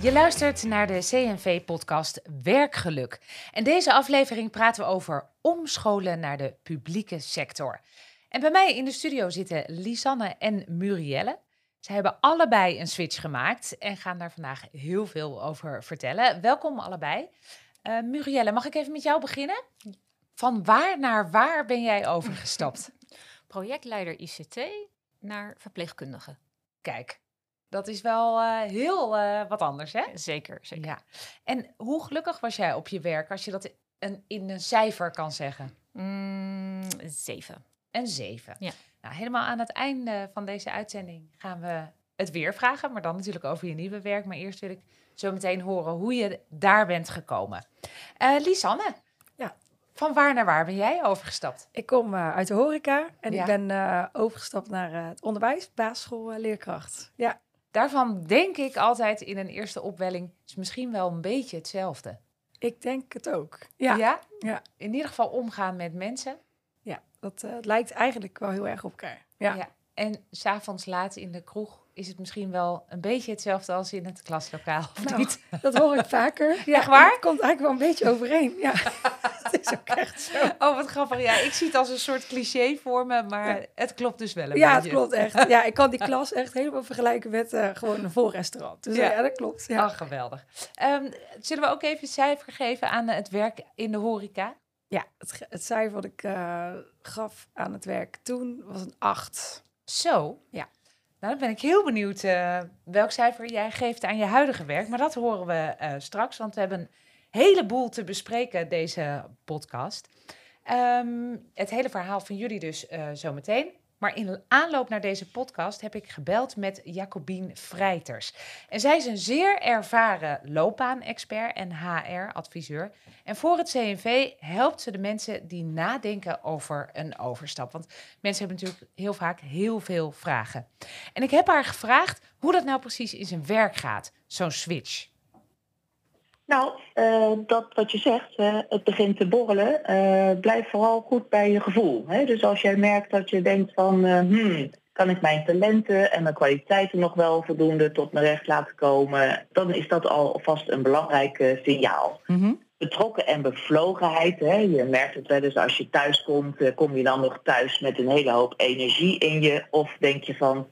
Je luistert naar de CNV-podcast Werkgeluk. En deze aflevering praten we over omscholen naar de publieke sector. En bij mij in de studio zitten Lisanne en Murielle. Ze hebben allebei een switch gemaakt en gaan daar vandaag heel veel over vertellen. Welkom allebei. Uh, Murielle, mag ik even met jou beginnen? Van waar naar waar ben jij overgestapt? Projectleider ICT naar verpleegkundige. Kijk, dat is wel uh, heel uh, wat anders, hè? Zeker, zeker. Ja. En hoe gelukkig was jij op je werk, als je dat in, in een cijfer kan zeggen? Mm, zeven. Een zeven. Ja. Nou, helemaal aan het einde van deze uitzending gaan we het weer vragen, maar dan natuurlijk over je nieuwe werk. Maar eerst wil ik zo meteen horen hoe je daar bent gekomen. Uh, Lisanne, ja. van waar naar waar ben jij overgestapt? Ik kom uit de horeca en ik ben overgestapt naar het onderwijs, basisschool, leerkracht. Ja. Daarvan denk ik altijd in een eerste opwelling, is misschien wel een beetje hetzelfde. Ik denk het ook. Ja. ja? ja. In ieder geval omgaan met mensen. Ja, dat uh, lijkt eigenlijk wel heel erg op elkaar. Ja. ja. En s'avonds laat in de kroeg is het misschien wel een beetje hetzelfde als in het klaslokaal, of nou, niet? Dat hoor ik vaker. Ja, waar? Het komt eigenlijk wel een beetje overeen. Ja, het is ook echt zo. Oh, wat grappig. Ja, ik zie het als een soort cliché voor me, maar het klopt dus wel een ja, beetje. Ja, het klopt echt. Ja, ik kan die klas echt helemaal vergelijken met uh, gewoon een vol restaurant. Dus ja, dat klopt. Ja. Oh, geweldig. Um, zullen we ook even een cijfer geven aan het werk in de horeca? Ja, het, het cijfer wat ik uh, gaf aan het werk toen was een 8. Zo? Ja. Nou, dan ben ik heel benieuwd uh, welk cijfer jij geeft aan je huidige werk. Maar dat horen we uh, straks, want we hebben een heleboel te bespreken deze podcast. Um, het hele verhaal van jullie dus uh, zometeen. Maar in aanloop naar deze podcast heb ik gebeld met Jacobien Vrijters. En zij is een zeer ervaren loopbaanexpert en HR-adviseur. En voor het CNV helpt ze de mensen die nadenken over een overstap. Want mensen hebben natuurlijk heel vaak heel veel vragen. En ik heb haar gevraagd hoe dat nou precies in zijn werk gaat, zo'n switch. Nou, uh, dat wat je zegt, uh, het begint te borrelen, uh, blijf vooral goed bij je gevoel. Hè? Dus als jij merkt dat je denkt van, hmm, kan ik mijn talenten en mijn kwaliteiten nog wel voldoende tot mijn recht laten komen, dan is dat alvast een belangrijk signaal. Mm Betrokken en bevlogenheid, hè? je merkt het wel eens als je thuis komt, kom je dan nog thuis met een hele hoop energie in je, of denk je van,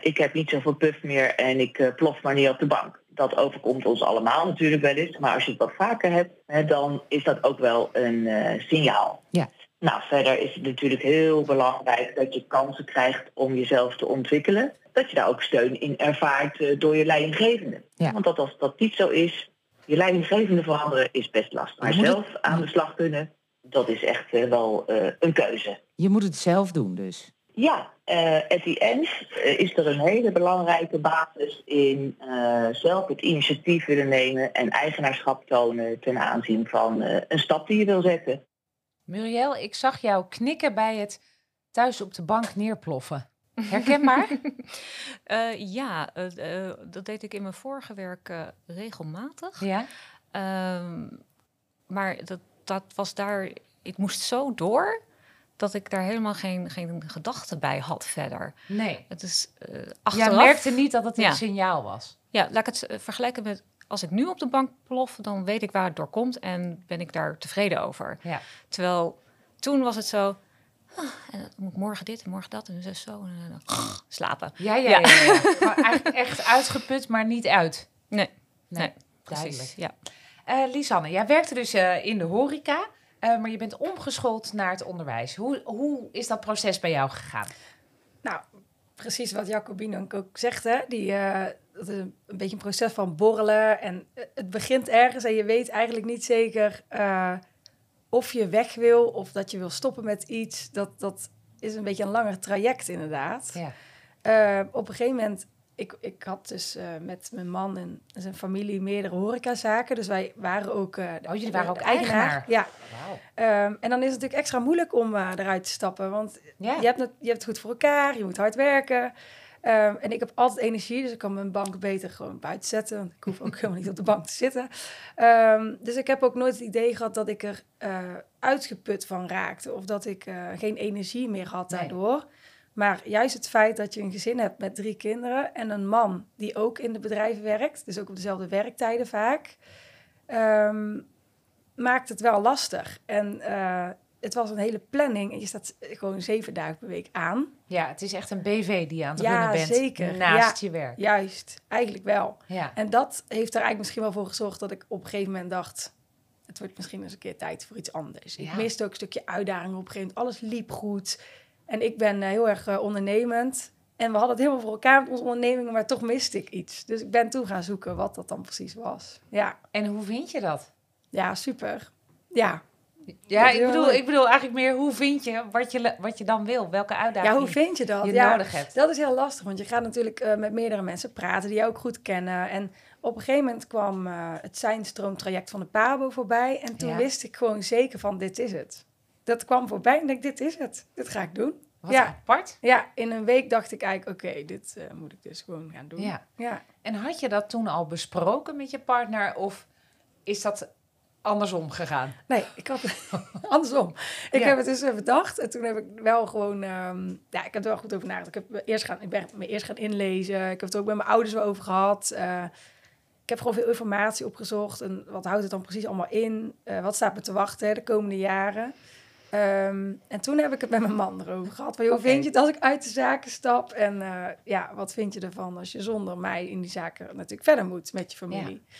ik heb niet zoveel puff meer en ik plof maar niet op de bank dat overkomt ons allemaal natuurlijk wel eens. Maar als je het wat vaker hebt, hè, dan is dat ook wel een uh, signaal. Ja. Nou, verder is het natuurlijk heel belangrijk dat je kansen krijgt om jezelf te ontwikkelen. Dat je daar ook steun in ervaart uh, door je leidinggevende. Ja. Want dat als dat niet zo is, je leidinggevende veranderen is best lastig. Maar zelf aan de slag kunnen, dat is echt uh, wel een keuze. Je moet het zelf doen dus. Ja, uh, at the end uh, is er een hele belangrijke basis in uh, zelf het initiatief willen nemen en eigenaarschap tonen ten aanzien van een stap die je wil zetten. Muriel, ik zag jou knikken bij het thuis op de bank neerploffen. Herkenbaar? ja, dat deed ik in mijn vorige werk regelmatig. Ja. Ehm, maar dat, dat was daar, ik moest zo door dat ik daar helemaal geen, geen gedachten bij had verder. Nee. Het is uh, achteraf... Jij merkte niet dat het een signaal was? Ja, laat ik het uh, vergelijken met... Als ik nu op de bank plof, dan weet ik waar het door komt... en ben ik daar tevreden over. Ja. Terwijl toen was het zo... Ah, en dan moet morgen dit en morgen dat en dus zo. En dan slapen. Ja, ja, ja. ja, ja. maar echt uitgeput, maar niet uit. Nee, nee, nee precies. Ja. Uh, Lisanne, jij werkte dus in de horeca... Uh, maar je bent omgeschoold naar het onderwijs. Hoe, hoe is dat proces bij jou gegaan? Nou, precies wat Jacobine ook zegt. Hè? Die, uh, dat is een, beetje een proces van borrelen. En het begint ergens en je weet eigenlijk niet zeker uh, of je weg wil of dat je wil stoppen met iets. Dat, dat is een beetje een langer traject inderdaad. Ja. op een gegeven moment ik, ik had dus uh, met mijn man en zijn familie meerdere horecazaken. Dus wij waren ook... Uh, oh, jullie waren ook eigenaar? Ja. Wow. Um, en dan is het natuurlijk extra moeilijk om uh, eruit te stappen. Want je, hebt het, je hebt het goed voor elkaar, je moet hard werken. Um, en ik heb altijd energie, dus ik kan mijn bank beter gewoon buiten zetten. Want ik hoef ook helemaal niet op de bank te zitten. Um, dus ik heb ook nooit het idee gehad dat ik er uitgeput van raakte. Of dat ik geen energie meer had daardoor. Maar juist het feit dat je een gezin hebt met drie kinderen en een man die ook in de bedrijven werkt, dus ook op dezelfde werktijden vaak, ehm, maakt het wel lastig. En uh, het was een hele planning en je staat gewoon zeven dagen per week aan. Ja, het is echt een BV die je aan het ja, runnen bent zeker. naast je werk. Juist, eigenlijk wel. Ja. En dat heeft er eigenlijk misschien wel voor gezorgd dat ik op een gegeven moment dacht... het wordt misschien eens een keer tijd voor iets anders. Ik miste ook een stukje uitdaging op een gegeven moment. Alles liep goed. En ik ben uh, heel erg uh, ondernemend. En we hadden het helemaal voor elkaar met onze ondernemingen, maar toch miste ik iets. Dus ik ben toen gaan zoeken wat dat dan precies was. Ja. En hoe vind je dat? Ja, super. Ja, ja, ik bedoel, ik bedoel eigenlijk meer hoe vind je wat je, wat je dan wil? Welke uitdaging ja, hoe vind je dat? je ja, nodig hebt? Dat is heel lastig, want je gaat natuurlijk uh, met meerdere mensen praten die je ook goed kennen. En op een gegeven moment kwam uh, het zijnstroomtraject van de Pabo voorbij. En toen wist ik gewoon zeker van dit is het. Dat kwam voorbij en ik dit is het. Dit ga ik doen. Wat ja. apart. Ja, in een week dacht ik eigenlijk, oké, dit uh, moet ik dus gewoon gaan doen. Ja. ja. En had je dat toen al besproken met je partner? Of is dat andersom gegaan? Nee, ik had andersom. Ik heb het dus bedacht en toen heb ik wel gewoon, um, ja, ik heb er wel goed over nagedacht. Ik heb eerst gaan, ik ben me eerst gaan inlezen. Ik heb het ook met mijn ouders wel over gehad. Uh, ik heb gewoon veel informatie opgezocht en wat houdt het dan precies allemaal in? Uh, wat staat me te wachten de komende jaren? Um, en toen heb ik het met mijn man erover gehad. Van, joh, vind je het als ik uit de zaken stap? En uh, ja, wat vind je ervan als je zonder mij in die zaken natuurlijk verder moet met je familie? Ja.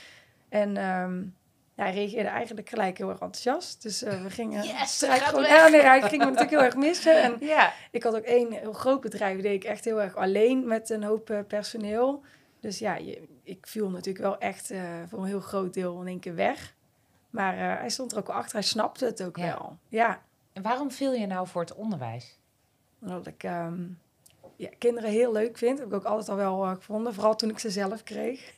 En um, ja, hij reageerde eigenlijk gelijk heel erg enthousiast. Dus uh, we gingen yes, gewoon Ja, nee, hij ging me natuurlijk heel erg missen. En ja. ik had ook één heel groot bedrijf, deed ik echt heel erg alleen met een hoop uh, personeel. Dus ja, je, ik viel natuurlijk wel echt voor een heel groot deel in één keer weg. Maar hij stond er ook wel achter, hij snapte het ook wel. Ja. En waarom viel je nou voor het onderwijs? Omdat ik um, ja, kinderen heel leuk vind. Heb ik ook altijd al wel uh, gevonden. Vooral toen ik ze zelf kreeg.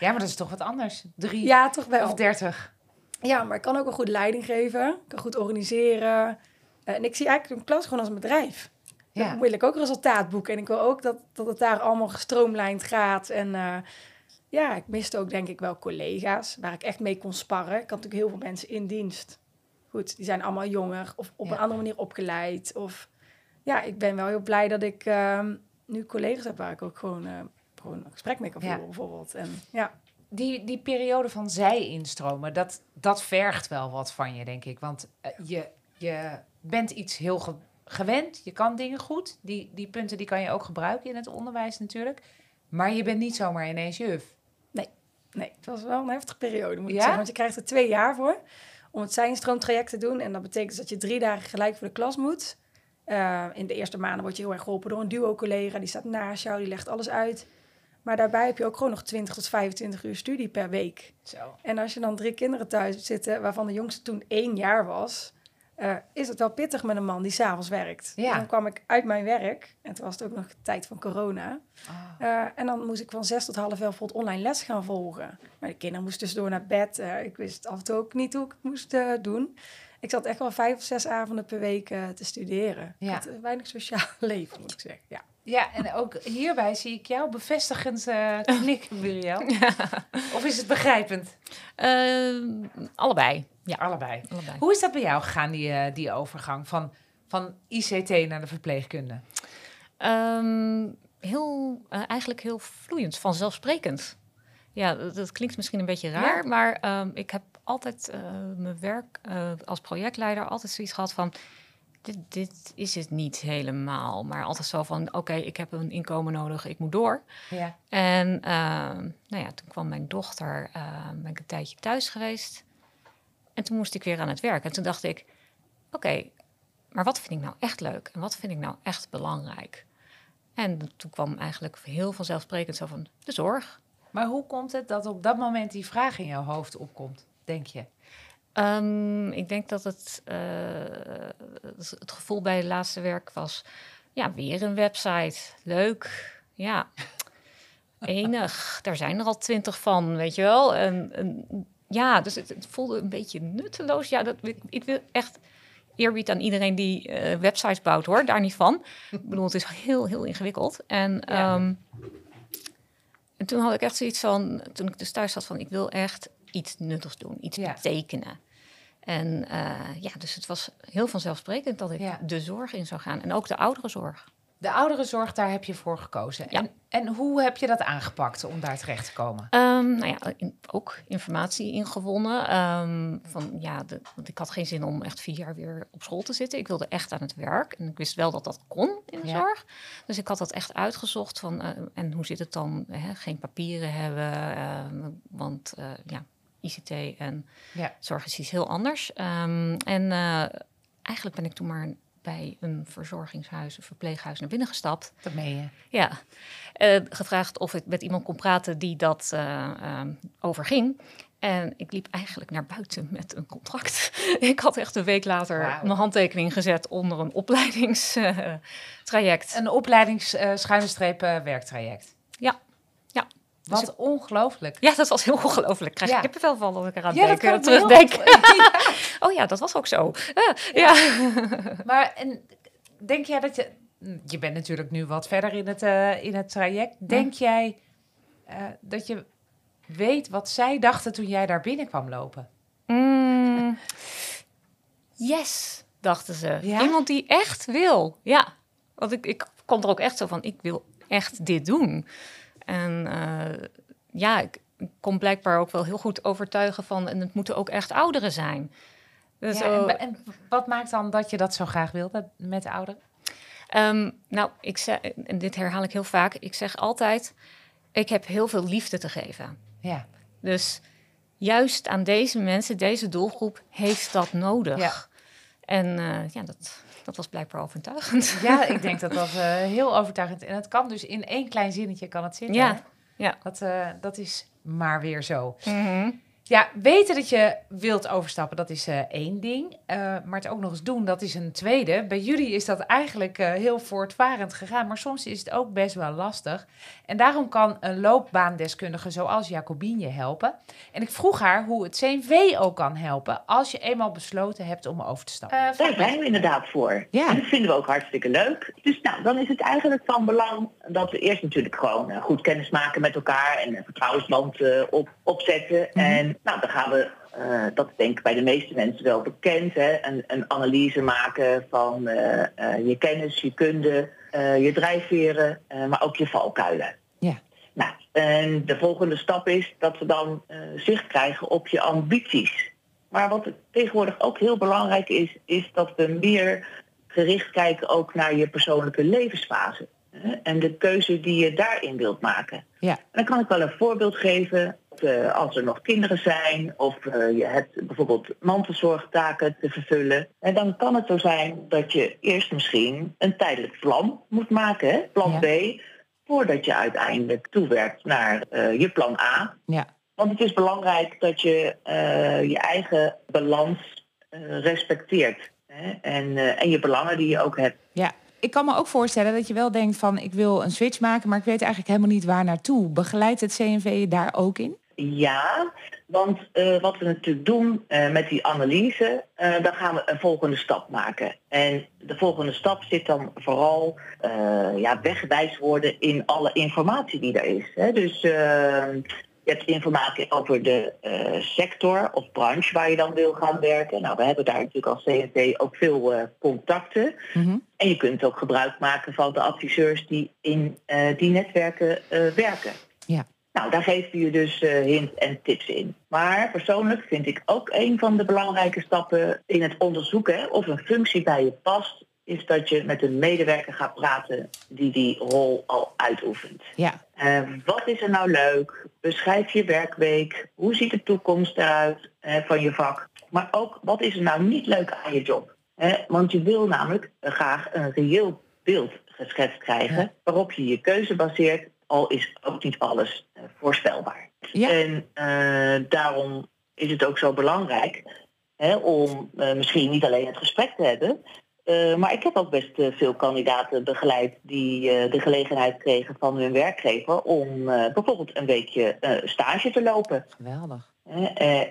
ja, maar dat is toch wat anders? Drie ja, toch wel. of dertig? Ja, maar ik kan ook een goed leiding geven. Ik kan goed organiseren. Uh, en ik zie eigenlijk een klas gewoon als een bedrijf. Ja. Dan wil ik ook resultaat boeken. En ik wil ook dat, dat het daar allemaal gestroomlijnd gaat. En uh, ja, ik miste ook denk ik wel collega's waar ik echt mee kon sparren. Ik had natuurlijk heel veel mensen in dienst. Goed, die zijn allemaal jonger of op een andere manier opgeleid. Of ja, ik ben wel heel blij dat ik ehm, nu collega's heb waar ik ook gewoon, uh, gewoon een gesprek mee kan voeren, bijvoorbeeld. En, ja. Die, die periode van zij instromen, dat, dat vergt wel wat van je, denk ik. Want uh, je, je bent iets heel gewend, je kan dingen goed. Die, die punten die kan je ook gebruiken in het onderwijs natuurlijk. Maar je bent niet zomaar ineens juf. Nee, nee het was wel een heftige periode, moet ik zeggen. Want je krijgt er twee jaar voor om het zijnstroomtraject te doen. En dat betekent dus dat je drie dagen gelijk voor de klas moet. Uh, in de eerste maanden word je heel erg geholpen door een duo-collega. Die staat naast jou, die legt alles uit. Maar daarbij heb je ook gewoon nog 20 tot 25 uur studie per week. Zo. En als je dan drie kinderen thuis zitten, waarvan de jongste toen één jaar was... Uh, is het wel pittig met een man die s'avonds werkt. Ja. En dan kwam ik uit mijn werk, en toen was het ook nog tijd van corona. Oh. Uh, en dan moest ik van zes tot half elf bijvoorbeeld online les gaan volgen. Maar de kinderen moesten tussendoor naar bed. Uh, ik wist af en toe ook niet hoe ik het moest doen ik zat echt wel vijf of zes avonden per week te studeren. Ja. Ik had weinig sociaal leven, moet ik zeggen. Ja. Ja, en ook hierbij zie ik jou bevestigend uh, knikken, Muriel. Of is het begrijpend? Uh, allebei. Ja, allebei. allebei. Hoe is dat bij jou gegaan, die, uh, die overgang van, van ICT naar de verpleegkunde? Um, heel, eigenlijk heel vloeiend, vanzelfsprekend. Ja, dat, dat, klinkt misschien een beetje raar, ja. maar um, ik heb altijd mijn werk als projectleider altijd zoiets gehad van. Dit, dit, is het niet helemaal. Maar altijd zo van: oké, ik heb een inkomen nodig, ik moet door. Ja. En uh, nou ja, toen kwam mijn dochter, ben ik een tijdje thuis geweest. En toen moest ik weer aan het werk. En toen dacht ik: oké, maar wat vind ik nou echt leuk? En wat vind ik nou echt belangrijk? En toen kwam eigenlijk heel vanzelfsprekend zo van de zorg. Maar hoe komt het dat op dat moment die vraag in jouw hoofd opkomt? denk je? Um, ik denk dat het, uh, het gevoel bij het laatste werk was... ja, weer een website. Leuk. Ja, enig. Daar zijn er al twintig van, weet je wel. En, en ja, dus het, het, voelde een beetje nutteloos. Ja, dat, ik, ik wil echt eerbied aan iedereen die uh, websites bouwt, hoor. Daar niet van. ik bedoel, het is heel, heel ingewikkeld. En, ja. um, en toen had ik echt zoiets van... toen ik dus thuis zat van... ik wil echt iets nuttigs doen, iets betekenen. En uh, ja, dus het was heel vanzelfsprekend dat ik de zorg in zou gaan. En ook de ouderenzorg. De ouderenzorg, daar heb je voor gekozen. Ja. En, en hoe heb je dat aangepakt om daar terecht te komen? Um, nou ja, in, ook informatie ingewonnen. Um, van, ja, de, want ik had geen zin om echt vier jaar weer op school te zitten. Ik wilde echt aan het werk. En ik wist wel dat dat kon in de ja. zorg. Dus ik had dat echt uitgezocht. Van, uh, en hoe zit het dan? Hè? Geen papieren hebben. Uh, want uh, ja, ICT en ja. zorg is iets heel anders. Um, en uh, eigenlijk ben ik toen maar bij een verzorgingshuis, een verpleeghuis naar binnen gestapt. Dat meen je? Ja. Uh, gevraagd of ik met iemand kon praten die dat uh, uh, overging. En ik liep eigenlijk naar buiten met een contract. ik had echt een week later mijn handtekening gezet onder een opleidingstraject. Een opleidingsschuine streep werktraject. Ja. Ja. Wat Dus ik- ongelooflijk. Ja, dat was heel ongelooflijk. Ik krijg Ja. ik kippenvel van als ik eraan Ja, dat denk, kan eh, terugdenk. oh ja, dat was ook zo. Ah, ja. Maar en, denk jij dat je... Je bent natuurlijk nu wat verder in het, eh, in het traject. Denk jij eh, dat je weet wat zij dachten toen jij daar binnen kwam lopen? Mm, yes, dachten ze. Ja? Iemand die echt wil. Ja, want ik, ik kwam er ook echt zo van, ik wil echt dit doen. En eh, ja, ik, kon blijkbaar ook wel heel goed overtuigen van... en het moeten ook echt ouderen zijn. Dus, Ja, eh, en, en wat maakt dan dat je dat zo graag wilde met de ouderen? Ehm, nou, ik zeg, en dit herhaal ik heel vaak. Ik zeg altijd, ik heb heel veel liefde te geven. Ja. Dus juist aan deze mensen, deze doelgroep, heeft dat nodig. Ja. En eh, ja, dat, dat was blijkbaar overtuigend. Ja, ik denk dat dat eh, heel overtuigend is. En het kan dus in één klein zinnetje kan het zitten. Ja, ja. Dat, eh, dat is maar weer zo. Mhm. Ja, weten dat je wilt overstappen, dat is eh, één ding. Eh, maar het ook nog eens doen, dat is een tweede. Bij jullie is dat eigenlijk eh, heel voortvarend gegaan. Maar soms is het ook best wel lastig. En daarom kan een loopbaandeskundige zoals Jacobien je helpen. En ik vroeg haar hoe het CNV ook kan helpen... als je eenmaal besloten hebt om over te stappen. Daar zijn we inderdaad voor. Ja. En dat vinden we ook hartstikke leuk. Dus nou, dan is het eigenlijk van belang dat we eerst natuurlijk gewoon goed kennis maken met elkaar en een vertrouwensband op, opzetten. En nou, dan gaan we, eh, dat is denk ik bij de meeste mensen wel bekend, hè, een, een analyse maken van eh, eh, je kennis, je kunde, je drijfveren, maar ook je valkuilen. Ja. Nou, en de volgende stap is dat we dan zicht krijgen op je ambities. Maar wat tegenwoordig ook heel belangrijk is, is dat we meer gericht kijken ook naar je persoonlijke levensfase. hè, En de keuze die je daarin wilt maken. Ja. En dan kan ik wel een voorbeeld geven. Eh, als er nog kinderen zijn of eh, je hebt bijvoorbeeld mantelzorgtaken te vervullen. En dan kan het zo zijn dat je eerst misschien een tijdelijk plan moet maken, hè, plan Ja. B, voordat je uiteindelijk toewerkt naar eh, je plan A. Ja. Want het is belangrijk dat je je eigen balans respecteert. Hè? En, en je belangen die je ook hebt. Ja, ik kan me ook voorstellen dat je wel denkt van ik wil een switch maken, maar ik weet eigenlijk helemaal niet waar naartoe. Begeleidt het CNV je daar ook in? Ja, want eh, wat we natuurlijk doen eh, met die analyse, eh, dan gaan we een volgende stap maken. En de volgende stap zit dan vooral ja, wegwijs worden in alle informatie die er is. Hè. Dus je hebt informatie over de sector of branche waar je dan wil gaan werken. Nou, we hebben daar natuurlijk als CNV ook veel contacten. Mhm. En je kunt ook gebruik maken van de adviseurs die in die netwerken werken. Ja. Nou, daar geven we je dus eh hints en tips in. Maar persoonlijk vind ik ook een van de belangrijke stappen in het onderzoeken hè, of een functie bij je past, is dat je met een medewerker gaat praten die die rol al uitoefent. Ja, Eh, wat is er nou leuk? Beschrijf je werkweek. Hoe ziet de toekomst eruit van je vak? Maar ook, wat is er nou niet leuk aan je job? Hè, want je wil namelijk graag een reëel beeld geschetst krijgen... Ja. waarop je je keuze baseert, al is ook niet alles voorspelbaar. Ja. En eh, daarom is het ook zo belangrijk hè, om eh, misschien niet alleen het gesprek te hebben... Eh, maar ik heb ook best veel kandidaten begeleid die de gelegenheid kregen van hun werkgever om bijvoorbeeld een weekje stage te lopen. geweldig.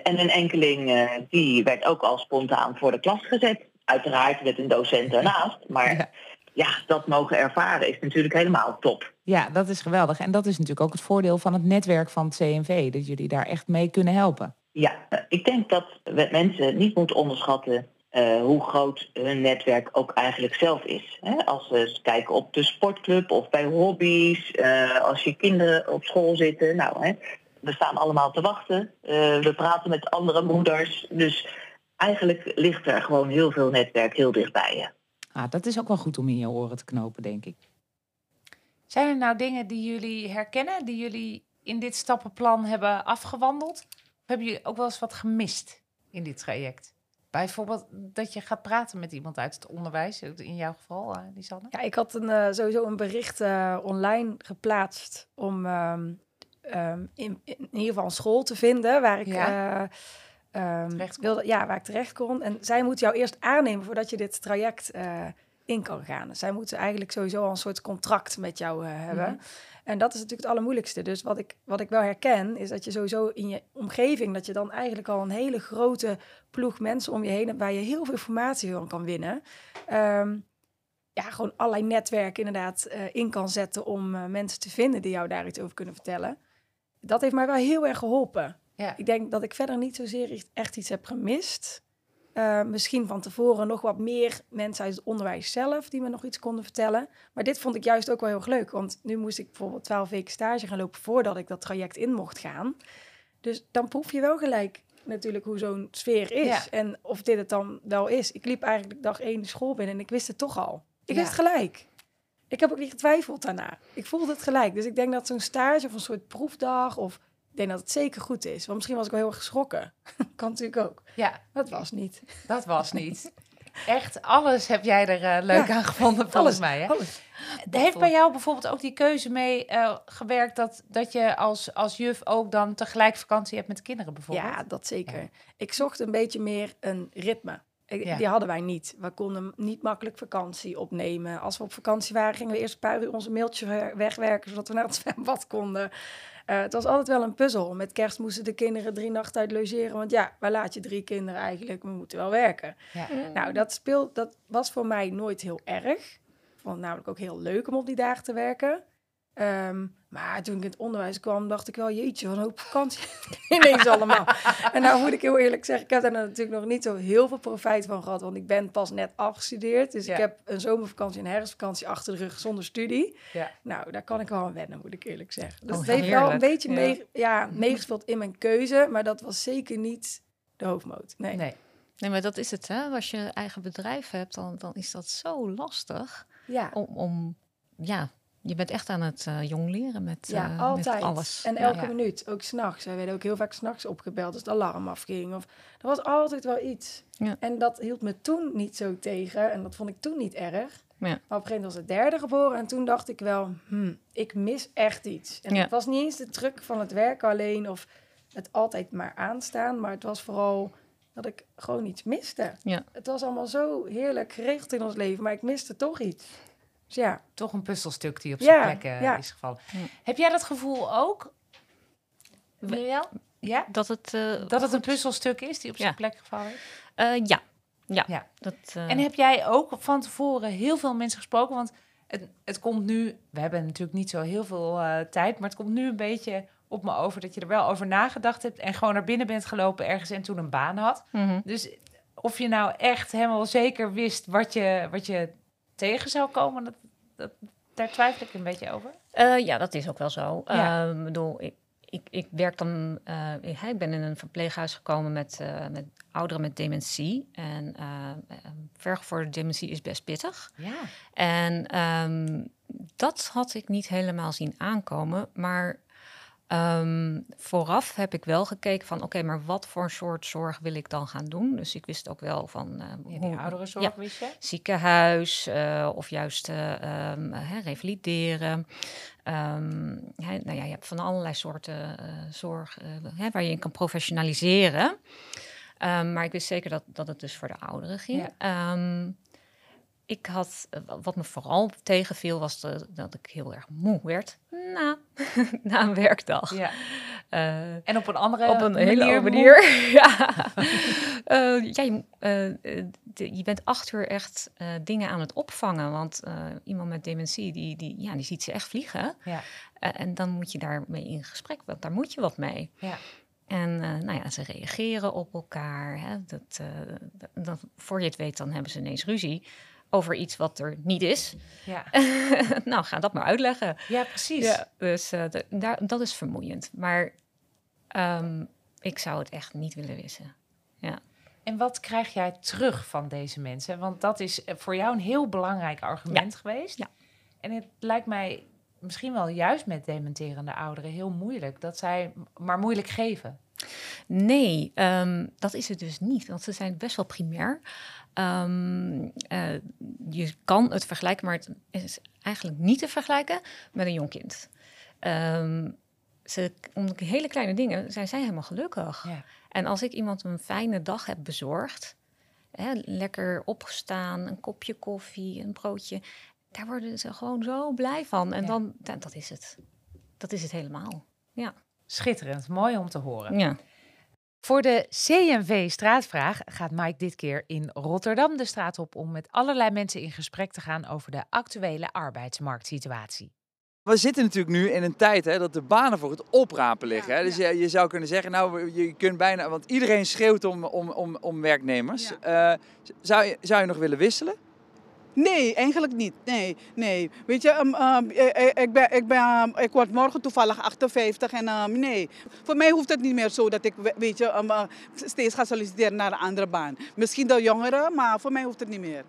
En een enkeling die werd ook al spontaan voor de klas gezet. Uiteraard met een docent ernaast. Maar Ja. ja. dat mogen ervaren is natuurlijk helemaal top. Ja, dat is geweldig. En dat is natuurlijk ook het voordeel van het netwerk van het CNV, dat jullie daar echt mee kunnen helpen. Ja, ik denk dat we mensen niet moeten onderschatten eh, hoe groot hun netwerk ook eigenlijk zelf is. Hè? Als ze kijken op de sportclub of bij hobby's, eh, als je kinderen op school zitten. Nou, we staan allemaal te wachten. Eh, we praten met andere moeders. Dus eigenlijk ligt er gewoon heel veel netwerk heel dichtbij je. Ah, dat is ook wel goed om in je oren te knopen, denk ik. Zijn er nou dingen die jullie herkennen, die jullie in dit stappenplan hebben afgewandeld? Of hebben jullie ook wel eens wat gemist in dit traject? Bijvoorbeeld dat je gaat praten met iemand uit het onderwijs, in jouw geval, uh, Lisanne? Ja, ik had een, uh, sowieso een bericht uh, online geplaatst om um, um, in, in, ieder geval een school te vinden waar ik ja. um, wilde, ja, waar ik terecht kon. En zij moeten jou eerst aannemen voordat je dit traject in kan gaan. Zij moeten eigenlijk sowieso al een soort contract met jou hebben. Mm -hmm. En dat is natuurlijk het allermoeilijkste. Dus wat ik, wat ik wel herken, is dat je sowieso in je omgeving, dat je dan eigenlijk al een hele grote ploeg mensen om je heen hebt waar je heel veel informatie van kan winnen. Um, ja, gewoon allerlei netwerken inderdaad uh, in kan zetten om uh, mensen te vinden die jou daar iets over kunnen vertellen. Dat heeft mij wel heel erg geholpen. Ja. Ik denk dat ik verder niet zozeer echt iets heb gemist. Uh, misschien van tevoren nog wat meer mensen uit het onderwijs zelf die me nog iets konden vertellen. Maar dit vond ik juist ook wel heel erg leuk. Want nu moest ik bijvoorbeeld twaalf weken stage gaan lopen voordat ik dat traject in mocht gaan. Dus dan proef je wel gelijk natuurlijk hoe zo'n sfeer is. Ja. En of dit het dan wel is. Ik liep eigenlijk dag één de school binnen en ik wist het toch al. Ik wist gelijk. Ik heb ook niet getwijfeld daarna. Ik voelde het gelijk. Dus ik denk dat zo'n stage of een soort proefdag of ik denk dat het zeker goed is. Want misschien was ik wel heel erg geschrokken. kan natuurlijk ook. Ja. Dat was niet. Dat was niet. Echt alles heb jij er uh, leuk ja. aan gevonden, volgens alles, mij. Hè? Alles. Heeft bij jou bijvoorbeeld ook die keuze mee uh, gewerkt... Dat, dat je als, als juf ook dan tegelijk vakantie hebt met kinderen bijvoorbeeld? Ja, dat zeker. Ja. Ik zocht een beetje meer een ritme. Ik, ja. Die hadden wij niet. We konden niet makkelijk vakantie opnemen. Als we op vakantie waren, gingen we eerst een paar uur onze mailtje wegwerken... zodat we naar het zwembad konden. Uh, het was altijd wel een puzzel. Met kerst moesten de kinderen drie nachten uit logeren. Want ja, waar laat je drie kinderen eigenlijk? We moeten wel werken. Ja. Nou, dat, speelt, dat was voor mij nooit heel erg. Ik vond het namelijk ook heel leuk om op die dagen te werken. Um, maar toen ik in het onderwijs kwam, dacht ik wel, jeetje, wat een hoop vakantie ineens allemaal. en nou moet ik heel eerlijk zeggen, ik heb daar natuurlijk nog niet zo heel veel profijt van gehad, want ik ben pas net afgestudeerd. Dus ja. ik heb een zomervakantie en een herfstvakantie achter de rug zonder studie. Ja. Nou, daar kan ik wel aan wennen, moet ik eerlijk zeggen. Dus oh, het heeft wel een beetje ja. mee, ja, meegespeeld in mijn keuze, maar dat was zeker niet de hoofdmoot. Nee. nee. Nee, maar dat is het, hè. Als je eigen bedrijf hebt, dan, dan is dat zo lastig ja. om, om ja, je bent echt aan het uh, jong leren met, ja, uh, altijd. met alles. En elke ja. minuut, ook s'nachts. Wij werden ook heel vaak s'nachts opgebeld als het alarm afging. Of, er was altijd wel iets. En dat hield me toen niet zo tegen. En dat vond ik toen niet erg. Maar op een gegeven moment was het derde geboren. En toen dacht ik wel, hmm, ik mis echt iets. En het was niet eens de druk van het werk alleen. Of het altijd maar aanstaan. Maar het was vooral dat ik gewoon iets miste. Het was allemaal zo heerlijk geregeld in ons leven. Maar ik miste toch iets. Dus ja. Toch een puzzelstuk die op zijn ja, plek uh, ja. is gevallen. Ja. Heb jij dat gevoel ook? Wel? Ja? Dat het, uh, dat het een puzzelstuk is die op zijn plek gevallen is? Uh, ja. Ja. ja. Dat, en heb jij ook van tevoren heel veel mensen gesproken? Want het, het komt nu... We hebben natuurlijk niet zo heel veel tijd... maar het komt nu een beetje op me over... dat je er wel over nagedacht hebt... en gewoon naar binnen bent gelopen ergens... en toen een baan had. Mm -hmm. Dus of je nou echt helemaal zeker wist... wat je, wat je tegen zou komen... Dat, dat, daar twijfel ik een beetje over. Uh, ja, dat is ook wel zo. Ja. Uh, bedoel, ik, ik, ik werk dan... Uh, ik ben in een verpleeghuis gekomen met, met ouderen met dementie. En vergevorderde dementie is best pittig. Ja. En um, dat had ik niet helemaal zien aankomen. Maar Um, vooraf heb ik wel gekeken van, oké, okay, maar wat voor soort zorg wil ik dan gaan doen? Dus ik wist ook wel van... Uh, ja, die ouderenzorg ja, wist je? Ziekenhuis uh, of juist uh, um, he, revalideren. Um, he, nou ja, je hebt van allerlei soorten zorg he, waar je in kan professionaliseren. maar ik wist zeker dat, dat het dus voor de ouderen ging. Ja ik had, wat me vooral tegenviel, was de, dat ik heel erg moe werd na, na een werkdag. Ja. Uh, en op een andere Op een manier hele andere manier. ja. uh, ja, je, uh, de, je, bent acht uur echt dingen aan het opvangen. Want iemand met dementie, die, die, ja, die ziet ze echt vliegen. Ja. en dan moet je daarmee in gesprek, want daar moet je wat mee. Ja. En nou ja, ze reageren op elkaar. Hè. Dat, dat, voor je het weet, dan hebben ze ineens ruzie over iets wat er niet is. Ja. nou, ga dat maar uitleggen. Ja, precies. Ja, dus uh, daar, dat is vermoeiend. Maar um, ik zou het echt niet willen wissen. Ja. En wat krijg jij terug van deze mensen? Want dat is voor jou een heel belangrijk argument geweest. Ja. En het lijkt mij misschien wel juist met dementerende ouderen heel moeilijk dat zij maar moeilijk geven. Nee, um, dat is het dus niet, want ze zijn best wel primair. Um, uh, je kan het vergelijken, maar het is eigenlijk niet te vergelijken met een jong kind. Um, ze, om hele kleine dingen zijn zij helemaal gelukkig. Ja. En als ik iemand een fijne dag heb bezorgd, hè, lekker opgestaan, een kopje koffie, een broodje, daar worden ze gewoon zo blij van. En dan, dat is het. Dat is het helemaal. Ja. Schitterend, mooi om te horen. Ja. Voor de CNV-straatvraag gaat Mike dit keer in Rotterdam de straat op om met allerlei mensen in gesprek te gaan over de actuele arbeidsmarktsituatie. We zitten natuurlijk nu in een tijd hè, dat de banen voor het oprapen liggen. Hè? Dus je, je, zou kunnen zeggen, nou, je kunt bijna, want iedereen schreeuwt om, om, om, om werknemers. Uh, zou, je, zou je nog willen wisselen? Nee, eigenlijk niet. Nee, nee. Weet je, um, um, ik, ben, ik, ben, um, ik word morgen toevallig 58 en nee. Voor mij hoeft het niet meer zo dat ik weet je, uh, steeds ga solliciteren naar een andere baan. Misschien de jongeren, maar voor mij hoeft het niet meer.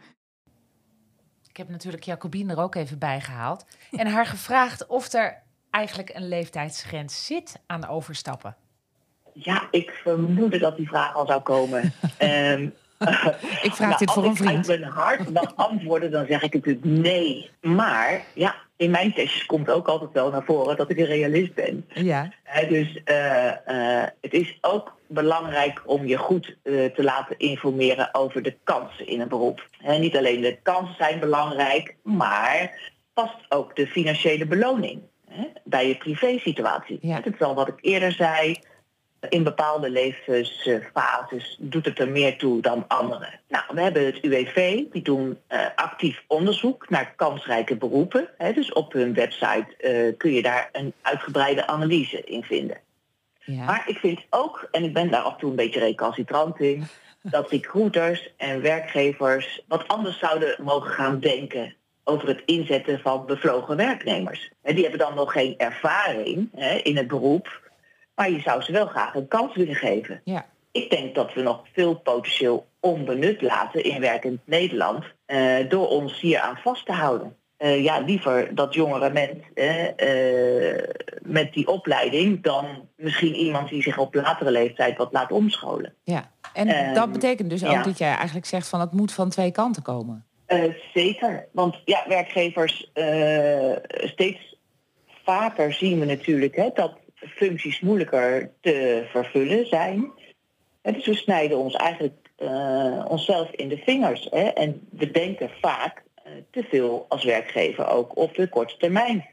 Ik heb natuurlijk Jacobine er ook even bij gehaald. En haar gevraagd of er eigenlijk een leeftijdsgrens zit aan overstappen. Ja, ik vermoedde dat die vraag al zou komen. um, ik vraag dit voor een vriend. Als ik mijn hart mag antwoorden, dan zeg ik natuurlijk nee. Maar ja, in mijn testjes komt ook altijd wel naar voren dat ik een realist ben. Ja. dus uh, uh, het is ook belangrijk om je goed uh, te laten informeren over de kansen in een beroep. He, niet alleen de kansen zijn belangrijk, maar past ook de financiële beloning bij je privésituatie. Ja. Dat is al wat ik eerder zei in bepaalde levensfases doet het er meer toe dan anderen. Nou, we hebben het UWV, die doen uh, actief onderzoek naar kansrijke beroepen. Hè, dus op hun website uh, kun je daar een uitgebreide analyse in vinden. Ja. Maar ik vind ook, en ik ben daar af en toe een beetje recalcitrant in, dat recruiters en werkgevers wat anders zouden mogen gaan denken over het inzetten van bevlogen werknemers. Die hebben dan nog geen ervaring in het beroep. Maar je zou ze wel graag een kans willen geven. Ja. Ik denk dat we nog veel potentieel onbenut laten in werkend Nederland uh, door ons hier aan vast te houden. Uh, ja, liever dat jongere mens uh, met die opleiding dan misschien iemand die zich op latere leeftijd wat laat omscholen. Ja, en ehm, dat betekent dus ook dat jij eigenlijk zegt van het moet van twee kanten komen. zeker, want ja, werkgevers steeds vaker zien we natuurlijk hè, dat functies moeilijker te vervullen zijn. En dus we snijden ons eigenlijk uh, onszelf in de vingers. Hè? En we denken vaak uh, te veel als werkgever ook op de korte termijn.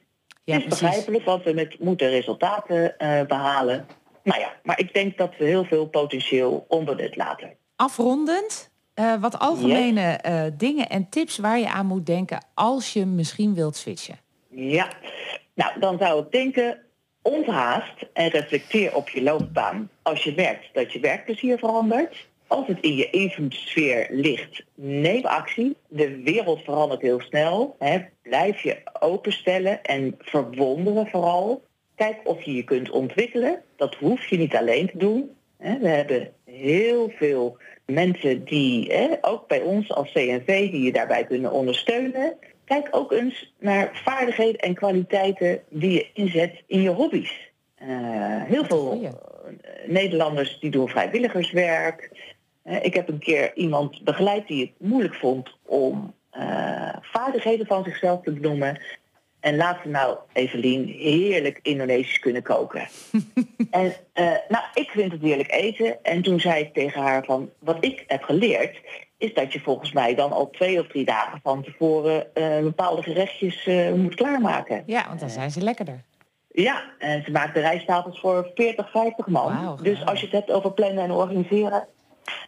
Ja, het is begrijpelijk, want we met, moeten resultaten uh, behalen. Nou ja, maar ik denk dat we heel veel potentieel onbenut laten. Afrondend, wat algemene dingen en tips waar je aan moet denken als je misschien wilt switchen. Ja, nou dan zou ik denken, onthaast en reflecteer op je loopbaan. Als je merkt dat je werkplezier verandert, als het in je invloedssfeer ligt, neem actie. De wereld verandert heel snel. Hè. Blijf je openstellen en verwonderen vooral. Kijk of je je kunt ontwikkelen. Dat hoef je niet alleen te doen. We hebben heel veel mensen die, ook bij ons als CNV, die je daarbij kunnen ondersteunen. Kijk ook eens naar vaardigheden en kwaliteiten die je inzet in je hobby's. Uh, heel veel uh, Nederlanders die doen vrijwilligerswerk. Uh, ik heb een keer iemand begeleid die het moeilijk vond om vaardigheden van zichzelf te benoemen. En laat ze nou, Evelien, heerlijk Indonesisch kunnen koken. en nou, ik vind het heerlijk eten. En toen zei ik tegen haar van, wat ik heb geleerd, is dat je volgens mij dan al twee of drie dagen van tevoren uh, bepaalde gerechtjes uh, moet klaarmaken. Ja, want dan zijn ze lekkerder. Ja, en ze maakt de voor 40, 50 man. dus als je het hebt over plannen en organiseren.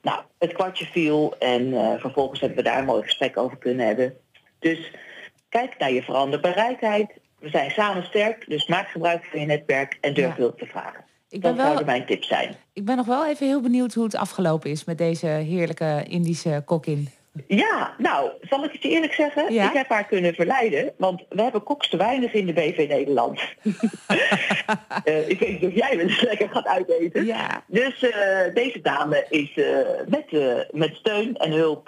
Nou, het kwartje viel en uh, vervolgens hebben we daar een mooi gesprek over kunnen hebben. Dus kijk naar je veranderbereidheid. We zijn samen sterk, dus maak gebruik van je netwerk en durf ja. hulp te vragen. Ik ben dat wel, zouden mijn tips zijn. Ik ben nog wel even heel benieuwd hoe het afgelopen is met deze heerlijke Indische kokin. Ja, nou, zal ik het je eerlijk zeggen? Ik heb haar kunnen verleiden, want we hebben koks te weinig in de BV Nederland. uh, ik weet niet of jij eens lekker gaat uiteten. Ja. Dus uh, deze dame is uh, met, met steun en hulp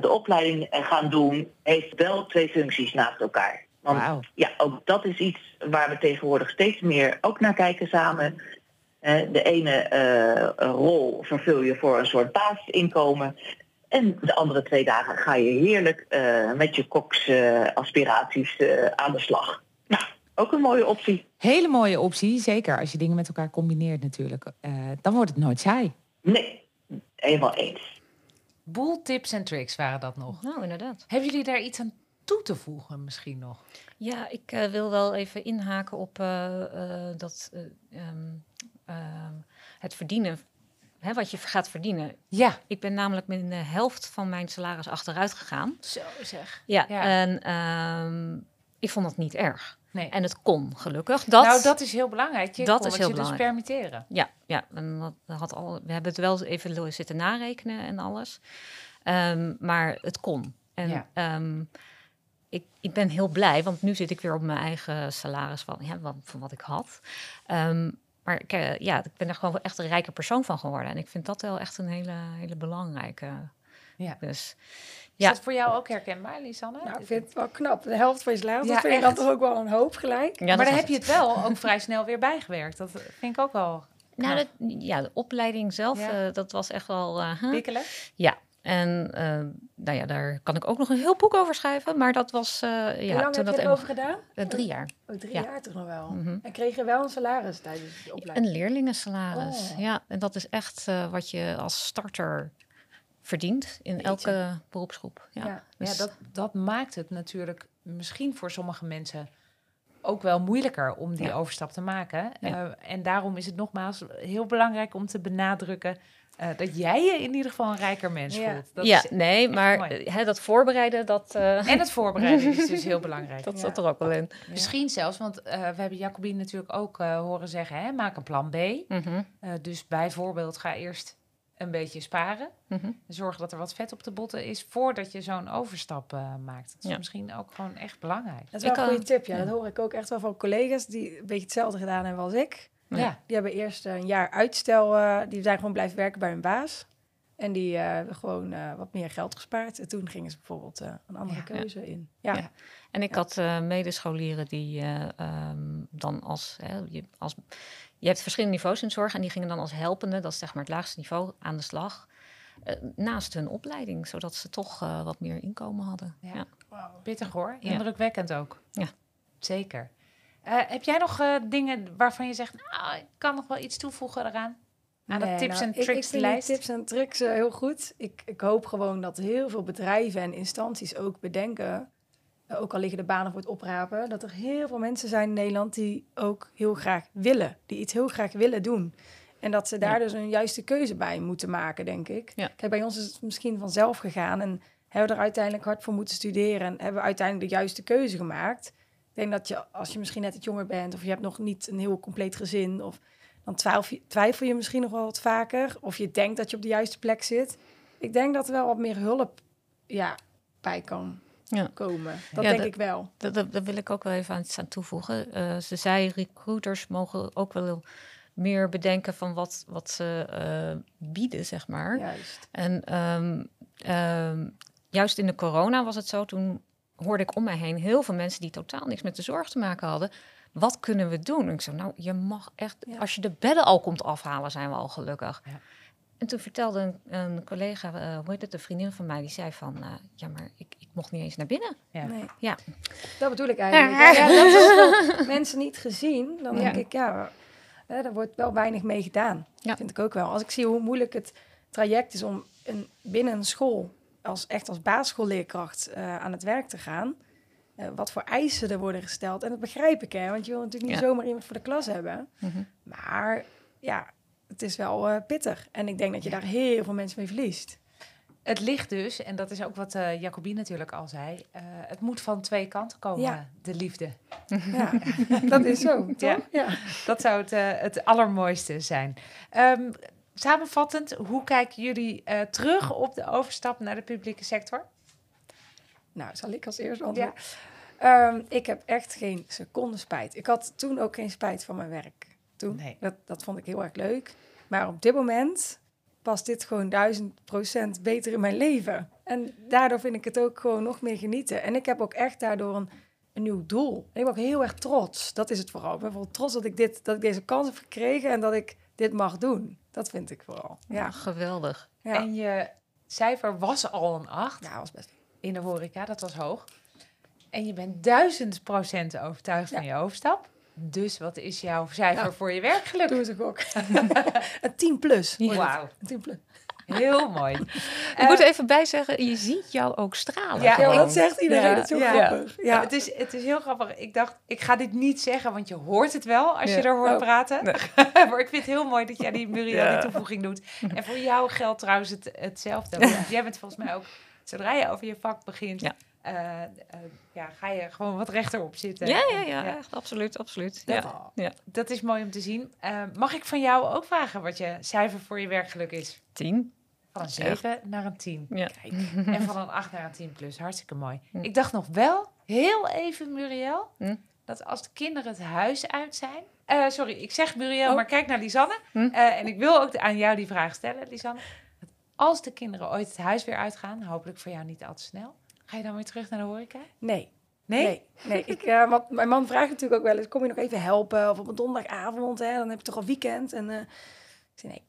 de opleiding gaan doen. Heeft wel twee functies naast elkaar. Want wow. ja, ook dat is iets waar we tegenwoordig steeds meer ook naar kijken samen. de ene rol vervul je voor een soort basisinkomen. En de andere twee dagen ga je heerlijk uh, met je koksaspiraties uh, aan de slag. Nou, ook een mooie optie. Hele mooie optie, zeker als je dingen met elkaar combineert natuurlijk. Uh, dan wordt het nooit saai. Nee, helemaal eens. Boel tips en tricks waren dat nog. Nou, inderdaad. Hebben jullie daar iets aan toe te voegen misschien nog? Ja, ik uh, wil wel even inhaken op uh, dat um, het verdienen hè, wat je gaat verdienen. Ja. Ik ben namelijk met de helft van mijn salaris achteruit gegaan. Zo zeg. Ja, en um, ik vond dat niet erg. Nee. En het kon, gelukkig. Dat, nou, dat is heel belangrijk. Je dat is heel je belangrijk. dus permitteren. Ja, ja. En dat had al, we hebben het wel even zitten narekenen en alles. Um, maar het kon. En ja. um, ik, ik ben heel blij, want nu zit ik weer op mijn eigen salaris van, ja, van, van wat ik had. Um, maar ik, uh, ja, ik ben er gewoon echt een rijke persoon van geworden. En ik vind dat wel echt een hele, hele belangrijke. Ja. Dus, ja. Is dat voor jou ook herkenbaar, Lisanne? Nou, ik vind het wel knap. De helft van je salaris, ja, dat vind dan toch ook wel een hoop gelijk. Ja, maar dan heb je het wel ook vrij snel weer bijgewerkt. Dat vind ik ook wel... Nou, de, ja, de opleiding zelf, ja. uh, dat was echt wel... Uh, Pikkelen? Ja, en uh, nou ja, daar kan ik ook nog een heel boek over schrijven. Maar dat was. Uh, ja, Hoe lang toen heb dat je erover gedaan? Uh, drie jaar. Oh, drie ja. jaar toch nog wel. Mm -hmm. En kreeg je wel een salaris tijdens de opleiding? Een leerlingensalaris. Oh. Ja, en dat is echt wat je als starter verdient in Beetje. elke beroepsgroep. Ja, ja. Dus... ja dat, dat maakt het natuurlijk misschien voor sommige mensen ook wel moeilijker om die ja. overstap te maken. Ja. en daarom is het nogmaals heel belangrijk om te benadrukken uh, dat jij je in ieder geval een rijker mens ja. voelt. Dat ja, nee, maar hè, dat voorbereiden, dat... Uh... En het voorbereiden is dus heel belangrijk. dat zat er ook wel in. Misschien zelfs, want uh, we hebben Jacobine natuurlijk ook horen zeggen... Hè, maak een plan B. Mm -hmm. dus bijvoorbeeld ga eerst een beetje sparen. Mm -hmm. Zorg dat er wat vet op de botten is voordat je zo'n overstap maakt. Dat is ja. misschien ook gewoon echt belangrijk. Dat is wel ik een goede tip, ja. Dat hoor ik ook echt wel van collega's die een beetje hetzelfde gedaan hebben als ik. Ja. Die hebben eerst een jaar uitstel, uh, die zijn gewoon blijven werken bij hun baas. En die uh, hebben gewoon uh, wat meer geld gespaard. En toen gingen ze bijvoorbeeld een andere ja. keuze in. Ja. ja. En ik had medescholieren die um, dan als, je, als... Je hebt verschillende niveaus in zorg en die gingen dan als helpende, dat is zeg maar het laagste niveau, aan de slag. naast hun opleiding, zodat ze toch wat meer inkomen hadden. Ja. Wow. Pittig hoor, indrukwekkend ook. Ja. Zeker. Uh, heb jij nog uh, dingen waarvan je zegt, nou, ik kan nog wel iets toevoegen eraan? Aan nee, de tips nou, en tricks ik, ik lijst? tips en tricks uh, heel goed. Ik, ik hoop gewoon dat heel veel bedrijven en instanties ook bedenken, ook al liggen de banen voor het oprapen, dat er heel veel mensen zijn in Nederland die ook heel graag willen, die iets heel graag willen doen. En dat ze daar ja. dus een juiste keuze bij moeten maken, denk ik. Ja. Kijk, bij ons is het misschien vanzelf gegaan en hebben we er uiteindelijk hard voor moeten studeren en hebben we uiteindelijk de juiste keuze gemaakt. Ik denk dat je, als je misschien net iets jonger bent of je hebt nog niet een heel compleet gezin, of dan twijfel je, twijfel je misschien nog wel wat vaker. Of je denkt dat je op de juiste plek zit. Ik denk dat er wel wat meer hulp ja, bij kan ja. komen. Dat ja, denk ik wel. Dat, dat, dat, wil ik ook wel even aan, aan toevoegen. Uh, ze zei, recruiters mogen ook wel meer bedenken van wat, wat ze uh, bieden, zeg maar. Juist. En um, um, juist in de corona was het zo, toen hoorde ik om mij heen heel veel mensen die totaal niks met de zorg te maken hadden. Wat kunnen we doen? En ik zei, nou, je mag echt, ja. als je de bedden al komt afhalen, zijn we al gelukkig. Ja. En toen vertelde een, een collega, uh, hoe heet het, een vriendin van mij, die zei van, uh, ja, maar ik, ik mocht niet eens naar binnen. Ja. Nee. ja. Dat bedoel ik eigenlijk. Ja, dat is mensen niet gezien, dan denk ik, ja, hè, er wordt wel weinig mee gedaan. Dat vind ik ook wel. Als ik zie hoe moeilijk het traject is om een, binnen een school als, echt als basisschoolleerkracht uh, aan het werk te gaan. Uh, wat voor eisen er worden gesteld. En dat begrijp ik, hè, want je wil natuurlijk niet ja. zomaar iemand voor de klas hebben. Mm -hmm. Maar ja, het is wel uh, pittig. En ik denk dat je daar heel veel mensen mee verliest. het ligt dus, en dat is ook wat uh, Jacobie natuurlijk al zei, uh, het moet van twee kanten komen, ja. de liefde. Ja, dat is zo, toch? Ja. ja. Dat zou het, uh, het allermooiste zijn. Um, samenvattend, hoe kijken jullie terug op de overstap naar de publieke sector? Nou, zal ik als eerste antwoorden? Ja. Um, ik heb echt geen seconde spijt. Ik had toen ook geen spijt van mijn werk. Toen, nee. dat, dat vond ik heel erg leuk. Maar op dit moment past dit gewoon duizend procent beter in mijn leven. En daardoor vind ik het ook gewoon nog meer genieten. En ik heb ook echt daardoor een, een nieuw doel. En ik ben ook heel erg trots. Dat is het vooral. Ik ben vooral trots dat ik, dit, dat ik deze kans heb gekregen en dat ik dit mag doen. Dat vind ik vooral. Ja, geweldig. Ja. En je cijfer was al een 8. Ja, was best. In de horeca, dat was hoog. En je bent duizend procent overtuigd van je overstap. Dus wat is jouw cijfer voor je werkgeluk? Doe het ook. een 10 plus. Wauw. Een 10 plus. Heel mooi. Ik moet er even bij zeggen, je ziet jou ook stralen. Ja, dat zegt iedereen. Ja. Dat is heel ja. grappig. Ja. Het, is, het is heel grappig. Ik dacht, ik ga dit niet zeggen, want je hoort het wel als je er hoort oh. praten. Nee. maar ik vind het heel mooi dat jij die Muriel die toevoeging doet. En voor jou geldt trouwens het, hetzelfde. Jij bent volgens mij ook, zodra je over je vak begint... Uh, uh, ja, ga je gewoon wat rechterop zitten. Ja, ja, ja, ja. Echt, absoluut, absoluut. Ja. ja. Dat is mooi om te zien. Uh, mag ik van jou ook vragen wat je cijfer voor je werkgeluk is? Tien. Van een 7 naar een 10. Ja. Kijk. En van een 8 naar een 10 plus. Hartstikke mooi. Hm. Ik dacht nog wel, heel even Muriel, hm? dat als de kinderen het huis uit zijn... Uh, sorry, ik zeg Muriel, oh. maar kijk naar Lisanne. Hm? Uh, en ik wil ook aan jou die vraag stellen, Lisanne. Als de kinderen ooit het huis weer uitgaan, hopelijk voor jou niet al te snel... Ga je dan weer terug naar de horeca? Nee. Nee? Nee. nee. Ik, uh, want mijn man vraagt natuurlijk ook wel eens, kom je nog even helpen? Of op een donderdagavond, hè, dan heb je toch al weekend. En uh, ik zeg nee.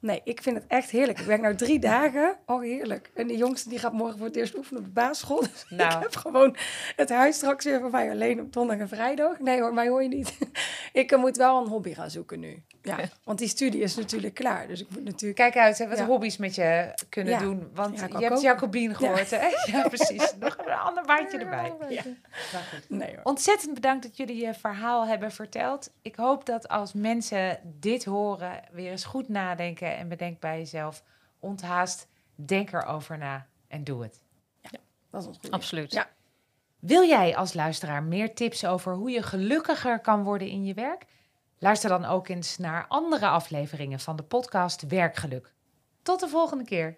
Nee, ik vind het echt heerlijk. Ik werk nu drie dagen. Oh, heerlijk. En de jongste die gaat morgen voor het eerst oefenen op de basisschool. Dus nou. ik heb gewoon het huis straks weer voor mij alleen op donderdag en vrijdag. Nee hoor, mij hoor je niet. ik moet wel een hobby gaan zoeken nu. Ja, want die studie is natuurlijk klaar. Dus ik moet natuurlijk... Kijk uit, hè, wat hobby's met je kunnen doen. Want je hebt Jacobien gehoord, hè? Ja, precies. Nog een ander baantje erbij. Ja. Nee, hoor. Ontzettend bedankt dat jullie je verhaal hebben verteld. Ik hoop dat als mensen dit horen, weer eens goed nadenken en bedenk bij jezelf, onthaast, denk erover na en doe het. Ja, dat is ons goed. Absoluut. Ja. Wil jij als luisteraar meer tips over hoe je gelukkiger kan worden in je werk? Luister dan ook eens naar andere afleveringen van de podcast Werkgeluk. Tot de volgende keer.